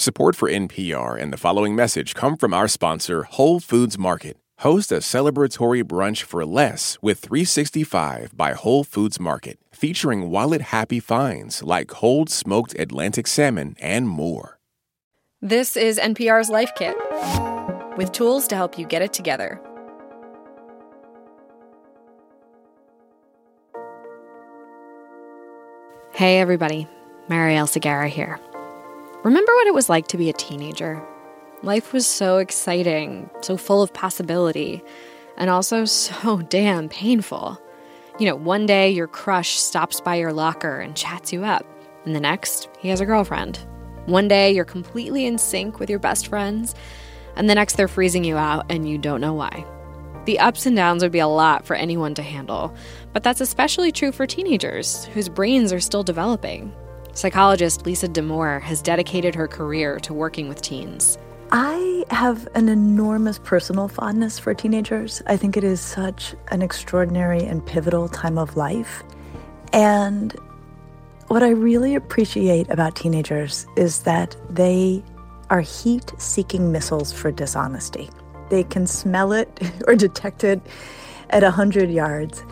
Support for NPR and the following message come from our sponsor, Whole Foods Market. Host a celebratory brunch for less with 365 by Whole Foods Market, featuring wallet happy finds like cold smoked Atlantic salmon and more. This is NPR's Life Kit with tools to help you get it together. Hey, everybody. Marielle Segarra here. Remember what it was like to be a teenager? Life was so exciting, so full of possibility, and also so damn painful. You know, one day your crush stops by your locker and chats you up, and the next, he has a girlfriend. One day you're completely in sync with your best friends, and the next they're freezing you out and you don't know why. The ups and downs would be a lot for anyone to handle, but that's especially true for teenagers whose brains are still developing. Psychologist Lisa Damour has dedicated her career to working with teens. I have an enormous personal fondness for teenagers. I think it is such an extraordinary and pivotal time of life. And what I really appreciate about teenagers is that they are heat seeking missiles for dishonesty. They can smell it or detect it at 100 yards.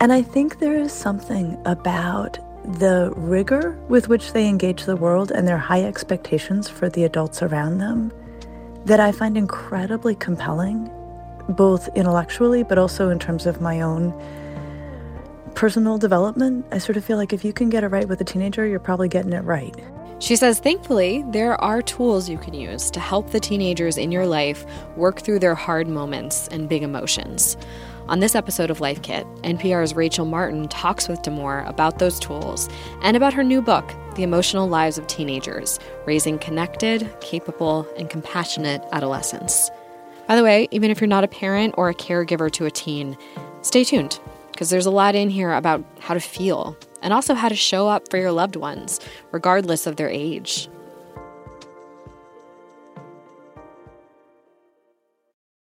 And I think there is something about the rigor with which they engage the world and their high expectations for the adults around them that I find incredibly compelling, both intellectually but also in terms of my own personal development. I sort of feel like if you can get it right with a teenager, you're probably getting it right. She says, thankfully, there are tools you can use to help the teenagers in your life work through their hard moments and big emotions. On this episode of Life Kit, NPR's Rachel Martin talks with Damour about those tools and about her new book, The Emotional Lives of Teenagers Raising Connected, Capable, and Compassionate Adolescents. By the way, even if you're not a parent or a caregiver to a teen, stay tuned because there's a lot in here about how to feel and also how to show up for your loved ones, regardless of their age.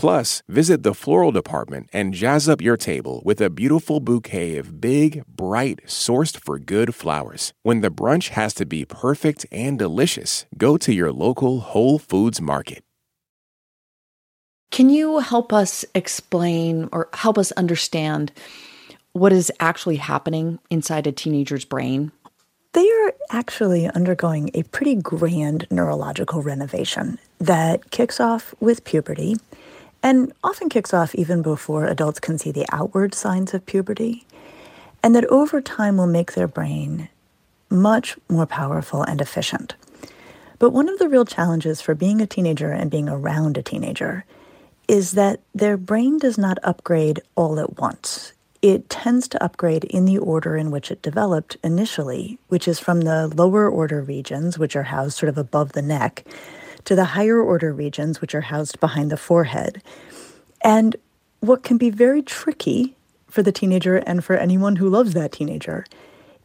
Plus, visit the floral department and jazz up your table with a beautiful bouquet of big, bright, sourced for good flowers. When the brunch has to be perfect and delicious, go to your local Whole Foods market. Can you help us explain or help us understand what is actually happening inside a teenager's brain? They are actually undergoing a pretty grand neurological renovation that kicks off with puberty and often kicks off even before adults can see the outward signs of puberty, and that over time will make their brain much more powerful and efficient. But one of the real challenges for being a teenager and being around a teenager is that their brain does not upgrade all at once. It tends to upgrade in the order in which it developed initially, which is from the lower order regions, which are housed sort of above the neck, to the higher order regions, which are housed behind the forehead. And what can be very tricky for the teenager and for anyone who loves that teenager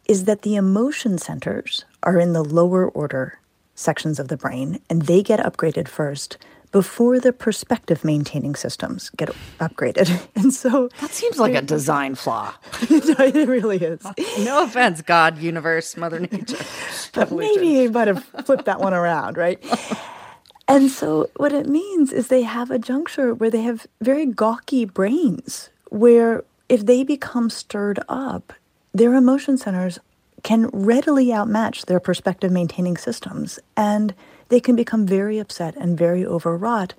is that the emotion centers are in the lower order sections of the brain, and they get upgraded first before the perspective maintaining systems get upgraded. And so that seems like a design flaw. it really is. No offense, God, universe, Mother Nature. but maybe you might have flipped that one around, right? And so what it means is they have a juncture where they have very gawky brains, where if they become stirred up, their emotion centers can readily outmatch their perspective maintaining systems. And they can become very upset and very overwrought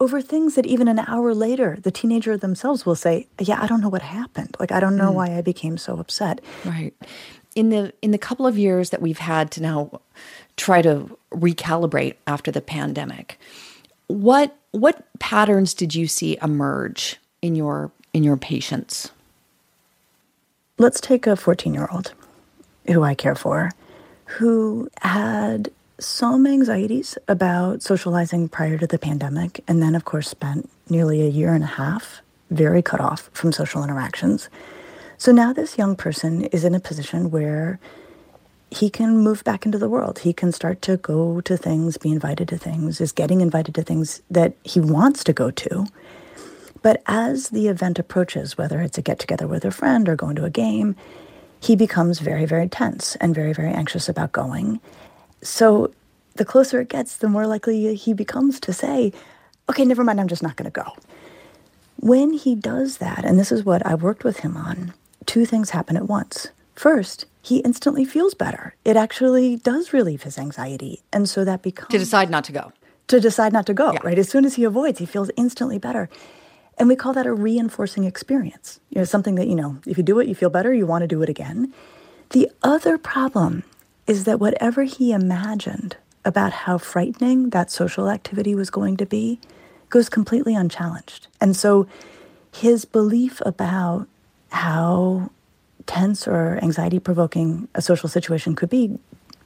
over things that even an hour later, the teenager themselves will say, Yeah, I don't know what happened. Like, I don't know mm. why I became so upset. Right. in the in the couple of years that we've had to now try to recalibrate after the pandemic, what what patterns did you see emerge in your in your patients? Let's take a 14-year-old who I care for who had some anxieties about socializing prior to the pandemic and then of course spent nearly a year and a half very cut off from social interactions. So now this young person is in a position where he can move back into the world. He can start to go to things, be invited to things, is getting invited to things that he wants to go to. But as the event approaches, whether it's a get together with a friend or going to a game, he becomes very, very tense and very, very anxious about going. So the closer it gets, the more likely he becomes to say, okay, never mind, I'm just not going to go. When he does that, and this is what I worked with him on, two things happen at once. First, he instantly feels better. It actually does relieve his anxiety. And so that becomes. To decide not to go. To decide not to go, yeah. right? As soon as he avoids, he feels instantly better. And we call that a reinforcing experience. You know, something that, you know, if you do it, you feel better, you want to do it again. The other problem is that whatever he imagined about how frightening that social activity was going to be goes completely unchallenged. And so his belief about how tense or anxiety provoking a social situation could be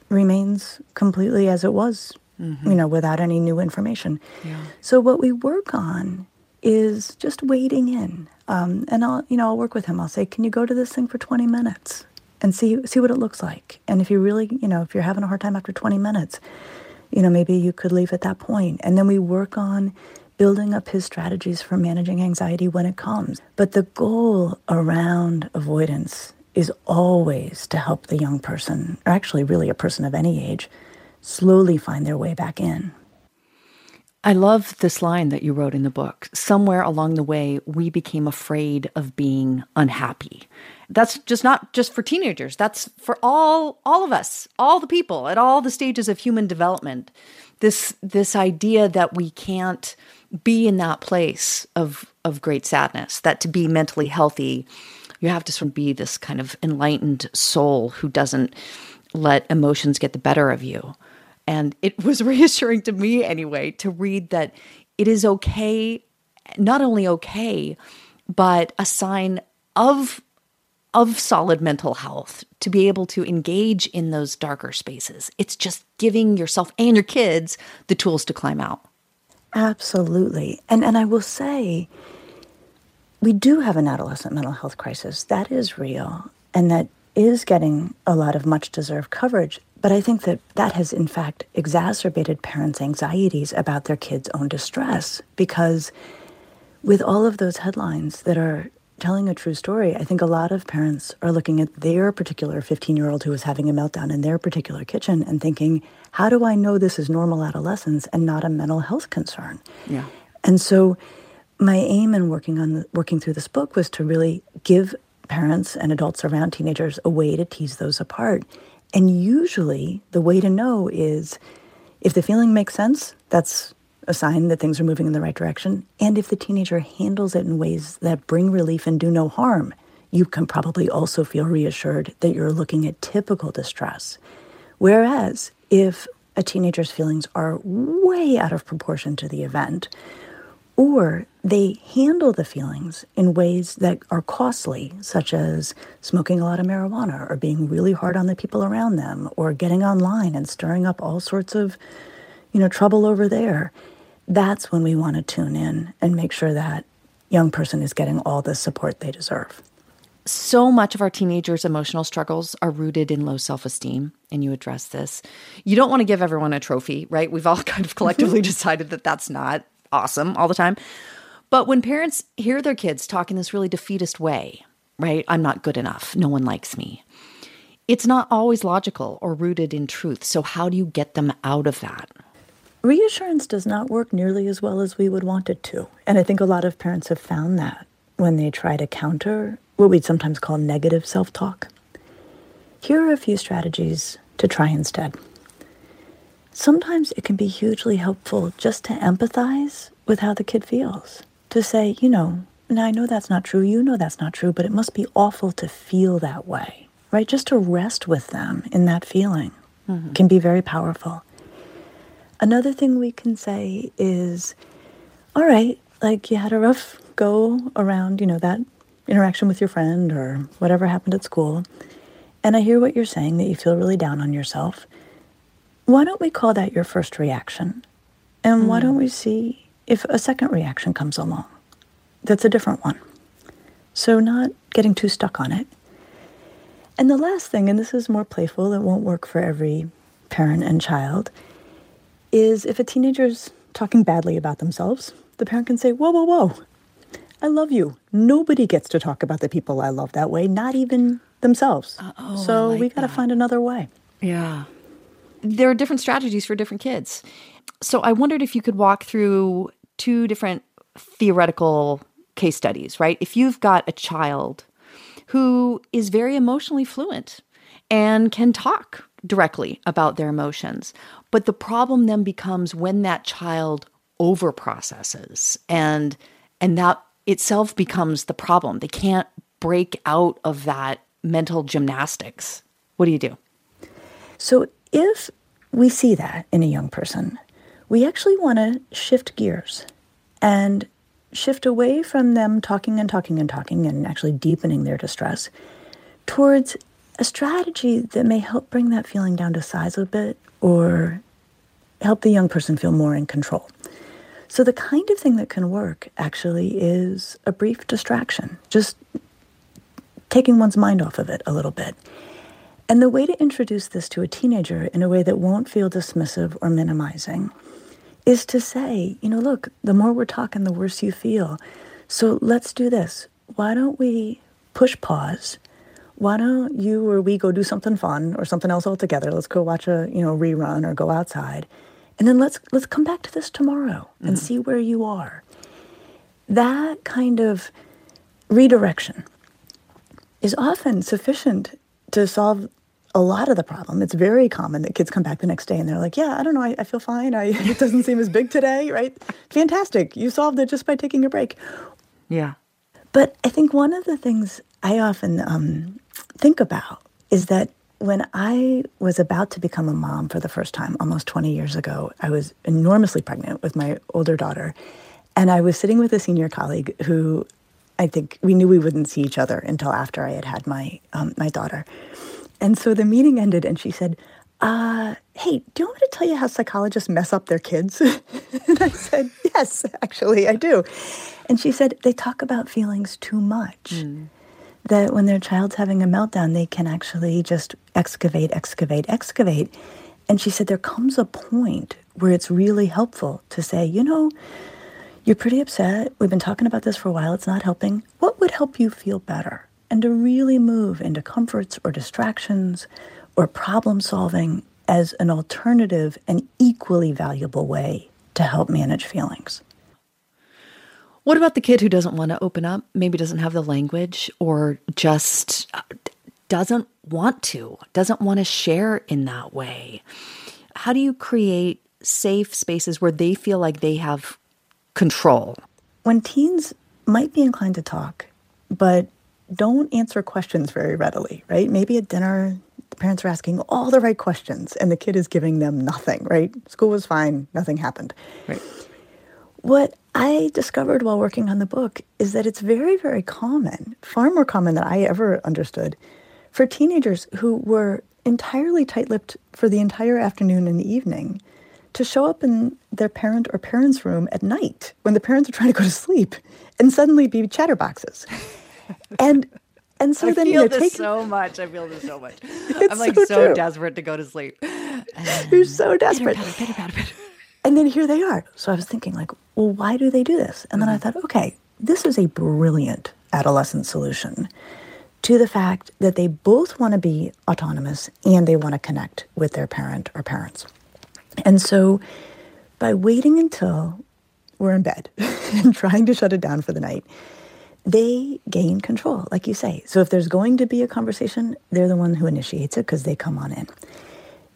remains completely as it was, mm-hmm. you know, without any new information. Yeah. So what we work on is just wading in. Um, and I'll, you know, I'll work with him. I'll say, "Can you go to this thing for 20 minutes and see see what it looks like?" And if you really, you know, if you're having a hard time after 20 minutes, you know, maybe you could leave at that point. And then we work on building up his strategies for managing anxiety when it comes. But the goal around avoidance is always to help the young person, or actually, really a person of any age, slowly find their way back in. I love this line that you wrote in the book. Somewhere along the way, we became afraid of being unhappy. That's just not just for teenagers. That's for all all of us, all the people at all the stages of human development. This this idea that we can't be in that place of of great sadness, that to be mentally healthy, you have to sort of be this kind of enlightened soul who doesn't let emotions get the better of you. And it was reassuring to me anyway to read that it is okay, not only okay, but a sign of of solid mental health to be able to engage in those darker spaces. It's just giving yourself and your kids the tools to climb out. Absolutely. And and I will say we do have an adolescent mental health crisis. That is real and that is getting a lot of much deserved coverage. But I think that that has in fact exacerbated parents' anxieties about their kids' own distress because with all of those headlines that are telling a true story, I think a lot of parents are looking at their particular 15 year old who is having a meltdown in their particular kitchen and thinking, how do I know this is normal adolescence and not a mental health concern? Yeah. And so my aim in working on the, working through this book was to really give parents and adults around teenagers a way to tease those apart. And usually the way to know is if the feeling makes sense, that's a sign that things are moving in the right direction. And if the teenager handles it in ways that bring relief and do no harm, you can probably also feel reassured that you're looking at typical distress. Whereas if a teenager's feelings are way out of proportion to the event, or they handle the feelings in ways that are costly, such as smoking a lot of marijuana or being really hard on the people around them or getting online and stirring up all sorts of, you know, trouble over there that's when we want to tune in and make sure that young person is getting all the support they deserve. So much of our teenagers' emotional struggles are rooted in low self esteem, and you address this. You don't want to give everyone a trophy, right? We've all kind of collectively decided that that's not awesome all the time. But when parents hear their kids talk in this really defeatist way, right? I'm not good enough. No one likes me. It's not always logical or rooted in truth. So, how do you get them out of that? Reassurance does not work nearly as well as we would want it to. And I think a lot of parents have found that when they try to counter what we'd sometimes call negative self talk. Here are a few strategies to try instead. Sometimes it can be hugely helpful just to empathize with how the kid feels. To say, you know, now I know that's not true, you know that's not true, but it must be awful to feel that way right? Just to rest with them in that feeling mm-hmm. can be very powerful. Another thing we can say is, all right, like you had a rough go around, you know, that interaction with your friend or whatever happened at school. And I hear what you're saying that you feel really down on yourself. Why don't we call that your first reaction? And mm. why don't we see if a second reaction comes along that's a different one? So, not getting too stuck on it. And the last thing, and this is more playful, it won't work for every parent and child, is if a teenager's talking badly about themselves, the parent can say, Whoa, whoa, whoa, I love you. Nobody gets to talk about the people I love that way, not even themselves. Uh, oh, so like we got to find another way. Yeah. There are different strategies for different kids. So I wondered if you could walk through two different theoretical case studies, right? If you've got a child who is very emotionally fluent and can talk directly about their emotions, but the problem then becomes when that child overprocesses and and that itself becomes the problem. They can't break out of that mental gymnastics. What do you do? So if we see that in a young person, we actually want to shift gears and shift away from them talking and talking and talking and actually deepening their distress towards a strategy that may help bring that feeling down to size a bit or help the young person feel more in control. So, the kind of thing that can work actually is a brief distraction, just taking one's mind off of it a little bit. And the way to introduce this to a teenager in a way that won't feel dismissive or minimizing is to say, you know, look, the more we're talking, the worse you feel. So let's do this. Why don't we push pause? Why don't you or we go do something fun or something else altogether? Let's go watch a, you know, rerun or go outside. And then let's let's come back to this tomorrow mm-hmm. and see where you are. That kind of redirection is often sufficient to solve a lot of the problem. It's very common that kids come back the next day and they're like, "Yeah, I don't know, I, I feel fine. I, it doesn't seem as big today, right? Fantastic! You solved it just by taking a break." Yeah. But I think one of the things I often um, think about is that when I was about to become a mom for the first time, almost 20 years ago, I was enormously pregnant with my older daughter, and I was sitting with a senior colleague who I think we knew we wouldn't see each other until after I had had my um, my daughter. And so the meeting ended, and she said, uh, "Hey, do you want me to tell you how psychologists mess up their kids?" and I said, "Yes, actually, I do." And she said, "They talk about feelings too much." Mm. That when their child's having a meltdown, they can actually just excavate, excavate, excavate. And she said, there comes a point where it's really helpful to say, you know, you're pretty upset. We've been talking about this for a while. It's not helping. What would help you feel better? And to really move into comforts or distractions or problem solving as an alternative and equally valuable way to help manage feelings. What about the kid who doesn't want to open up, maybe doesn't have the language, or just uh, doesn't want to, doesn't want to share in that way? How do you create safe spaces where they feel like they have control. When teens might be inclined to talk, but don't answer questions very readily, right? Maybe at dinner, the parents are asking all the right questions and the kid is giving them nothing, right? School was fine, nothing happened. Right. What I discovered while working on the book is that it's very, very common, far more common than I ever understood, for teenagers who were entirely tight lipped for the entire afternoon and evening to show up in their parent or parents' room at night when the parents are trying to go to sleep and suddenly be chatterboxes. and and so I then feel you know, this so much. I feel this so much. I'm like so, so desperate to go to sleep. You're so desperate. Pitter, pitter, pitter, and then here they are. So I was thinking, like, well, why do they do this? And then mm-hmm. I thought, okay, this is a brilliant adolescent solution to the fact that they both want to be autonomous and they want to connect with their parent or parents. And so by waiting until we're in bed and trying to shut it down for the night, they gain control, like you say. So if there's going to be a conversation, they're the one who initiates it because they come on in.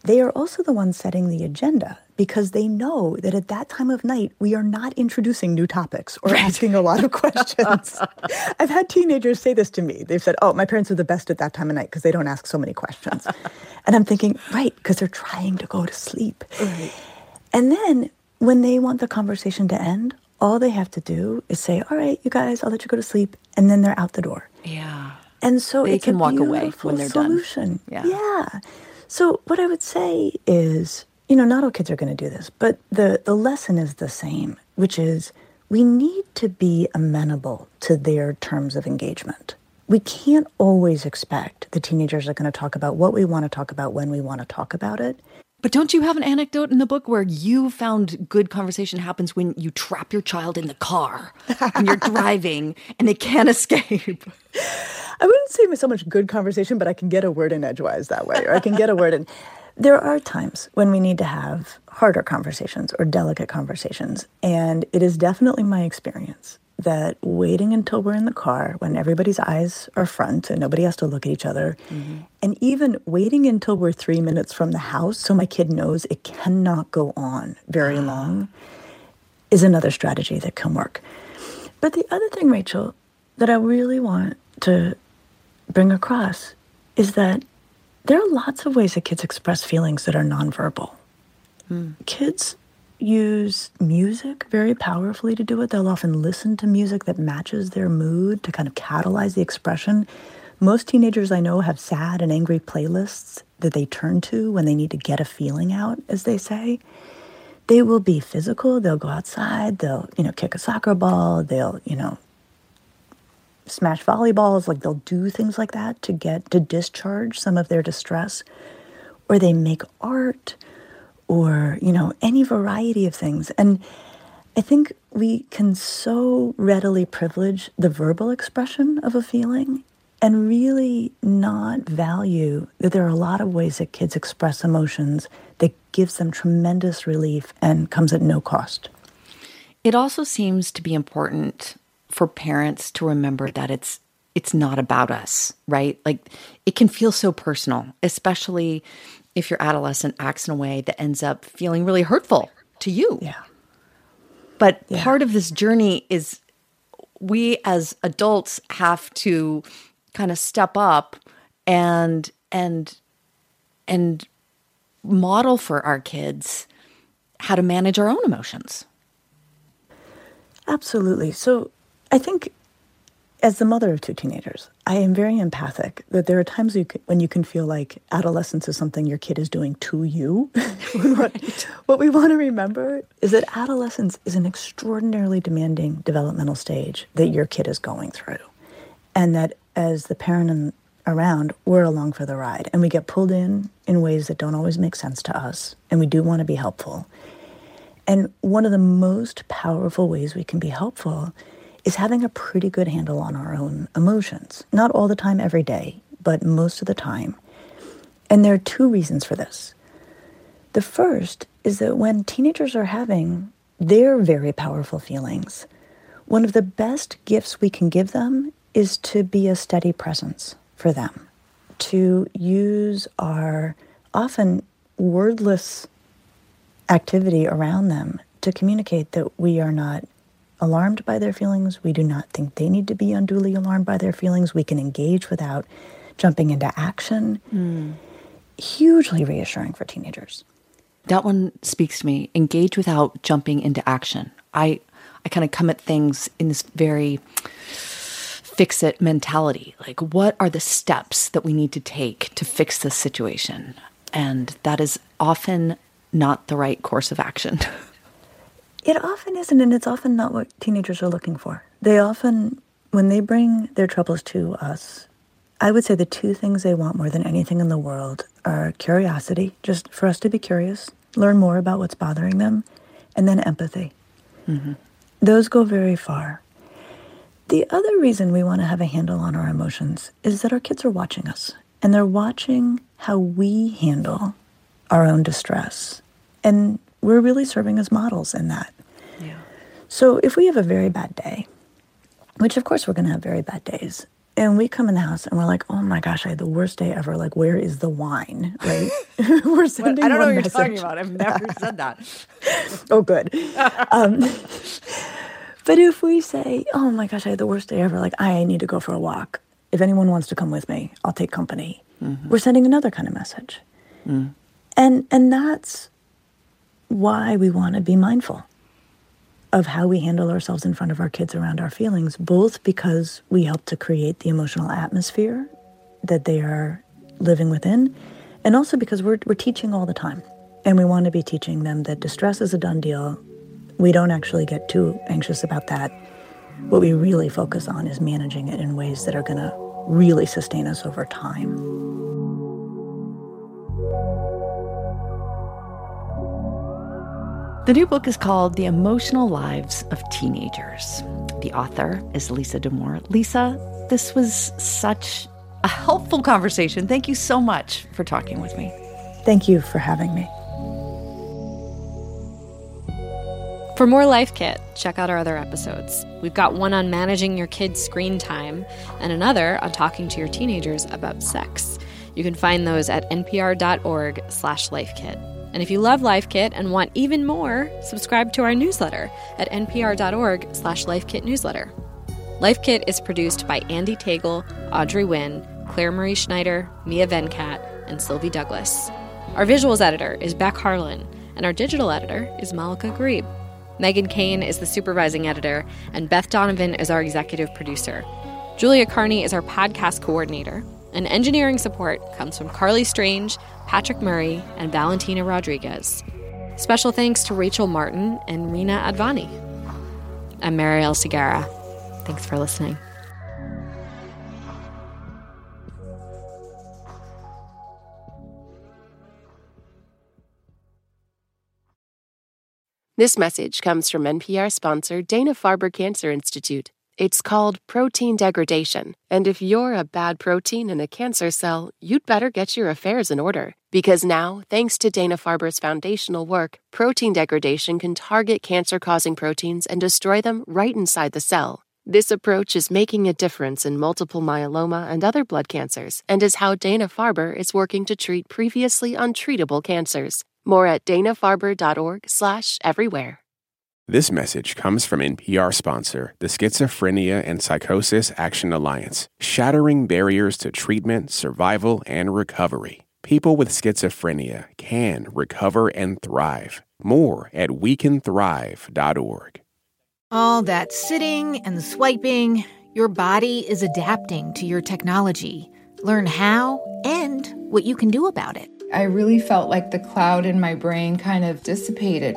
They are also the ones setting the agenda because they know that at that time of night, we are not introducing new topics or asking a lot of questions. I've had teenagers say this to me. They've said, Oh, my parents are the best at that time of night because they don't ask so many questions. and I'm thinking, Right, because they're trying to go to sleep. Right. And then when they want the conversation to end, all they have to do is say, All right, you guys, I'll let you go to sleep. And then they're out the door. Yeah. And so they it's can a walk away when they're solution. done. Yeah. yeah. So what I would say is, you know, not all kids are going to do this, but the, the lesson is the same, which is we need to be amenable to their terms of engagement. We can't always expect the teenagers are going to talk about what we want to talk about when we want to talk about it. But don't you have an anecdote in the book where you found good conversation happens when you trap your child in the car and you're driving and they can't escape? I wouldn't say so much good conversation, but I can get a word in edgewise that way, or I can get a word in. There are times when we need to have harder conversations or delicate conversations. And it is definitely my experience that waiting until we're in the car when everybody's eyes are front and nobody has to look at each other, mm-hmm. and even waiting until we're three minutes from the house so my kid knows it cannot go on very ah. long, is another strategy that can work. But the other thing, Rachel, that I really want to bring across is that there are lots of ways that kids express feelings that are nonverbal. Mm. Kids use music very powerfully to do it. They'll often listen to music that matches their mood to kind of catalyze the expression. Most teenagers I know have sad and angry playlists that they turn to when they need to get a feeling out, as they say. They will be physical. They'll go outside. They'll, you know, kick a soccer ball. They'll, you know, smash volleyballs. Like they'll do things like that to get to discharge some of their distress. Or they make art or, you know, any variety of things. And I think we can so readily privilege the verbal expression of a feeling and really not value that there are a lot of ways that kids express emotions that gives them tremendous relief and comes at no cost. It also seems to be important for parents to remember that it's it's not about us, right? Like it can feel so personal, especially if your adolescent acts in a way that ends up feeling really hurtful to you. Yeah. But yeah. part of this journey is we as adults have to kind of step up and and and model for our kids how to manage our own emotions. Absolutely. So I think as the mother of two teenagers, I am very empathic that there are times you can, when you can feel like adolescence is something your kid is doing to you. what, what we want to remember is that adolescence is an extraordinarily demanding developmental stage that your kid is going through. And that as the parent and around, we're along for the ride. And we get pulled in in ways that don't always make sense to us. And we do want to be helpful. And one of the most powerful ways we can be helpful is having a pretty good handle on our own emotions. Not all the time, every day, but most of the time. And there are two reasons for this. The first is that when teenagers are having their very powerful feelings, one of the best gifts we can give them is to be a steady presence for them, to use our often wordless activity around them to communicate that we are not alarmed by their feelings. We do not think they need to be unduly alarmed by their feelings. We can engage without jumping into action. Mm. Hugely reassuring for teenagers. That one speaks to me. Engage without jumping into action. I I kind of come at things in this very fix it mentality. Like what are the steps that we need to take to fix this situation? And that is often not the right course of action. It often isn't, and it's often not what teenagers are looking for. They often, when they bring their troubles to us, I would say the two things they want more than anything in the world are curiosity, just for us to be curious, learn more about what's bothering them, and then empathy. Mm-hmm. Those go very far. The other reason we want to have a handle on our emotions is that our kids are watching us, and they're watching how we handle our own distress. And we're really serving as models in that. So if we have a very bad day, which of course we're going to have very bad days, and we come in the house and we're like, oh my gosh, I had the worst day ever. Like, where is the wine? Right? we're sending. I don't know what message. you're talking about. I've never said that. oh, good. Um, but if we say, oh my gosh, I had the worst day ever. Like, I need to go for a walk. If anyone wants to come with me, I'll take company. Mm-hmm. We're sending another kind of message. Mm. And and that's why we want to be mindful of how we handle ourselves in front of our kids around our feelings, both because we help to create the emotional atmosphere that they are living within, and also because we're, we're teaching all the time. And we want to be teaching them that distress is a done deal. We don't actually get too anxious about that. What we really focus on is managing it in ways that are going to really sustain us over time. The new book is called The Emotional Lives of Teenagers. The author is Lisa Damour. Lisa, this was such a helpful conversation. Thank you so much for talking with me. Thank you for having me. For more Life Kit, check out our other episodes. We've got one on managing your kids' screen time and another on talking to your teenagers about sex. You can find those at npr.org slash lifekit. And if you love Life Kit and want even more, subscribe to our newsletter at npr.org slash lifekitnewsletter. Life Kit is produced by Andee Tagle, Audrey Nguyen, Claire Marie Schneider, Mia Venkat, and Sylvie Douglis. Our visuals editor is Beck Harlan, and our digital editor is Malaka Gharib. Meghan Keane is the supervising editor, and Beth Donovan is our executive producer. Julia Carney is our podcast coordinator, and engineering support comes from Carleigh Strange, Patrick Murray, and Valentina Rodriguez. Special thanks to Rachel Martin and Reena Advani. I'm Marielle Segarra. Thanks for listening. This message comes from NPR sponsor Dana Farber Cancer Institute. It's called protein degradation, and if you're a bad protein in a cancer cell, you'd better get your affairs in order. Because now, thanks to Dana Farber's foundational work, protein degradation can target cancer causing proteins and destroy them right inside the cell. This approach is making a difference in multiple myeloma and other blood cancers, and is how Dana Farber is working to treat previously untreatable cancers. More at danafarber.org/everywhere. This message comes from NPR sponsor, the Schizophrenia and Psychosis Action Alliance, shattering barriers to treatment, survival, and recovery. People with schizophrenia can recover and thrive. More at wecanthrive.org. All that sitting and swiping, your body is adapting to your technology. Learn how and what you can do about it. I really felt like the cloud in my brain kind of dissipated.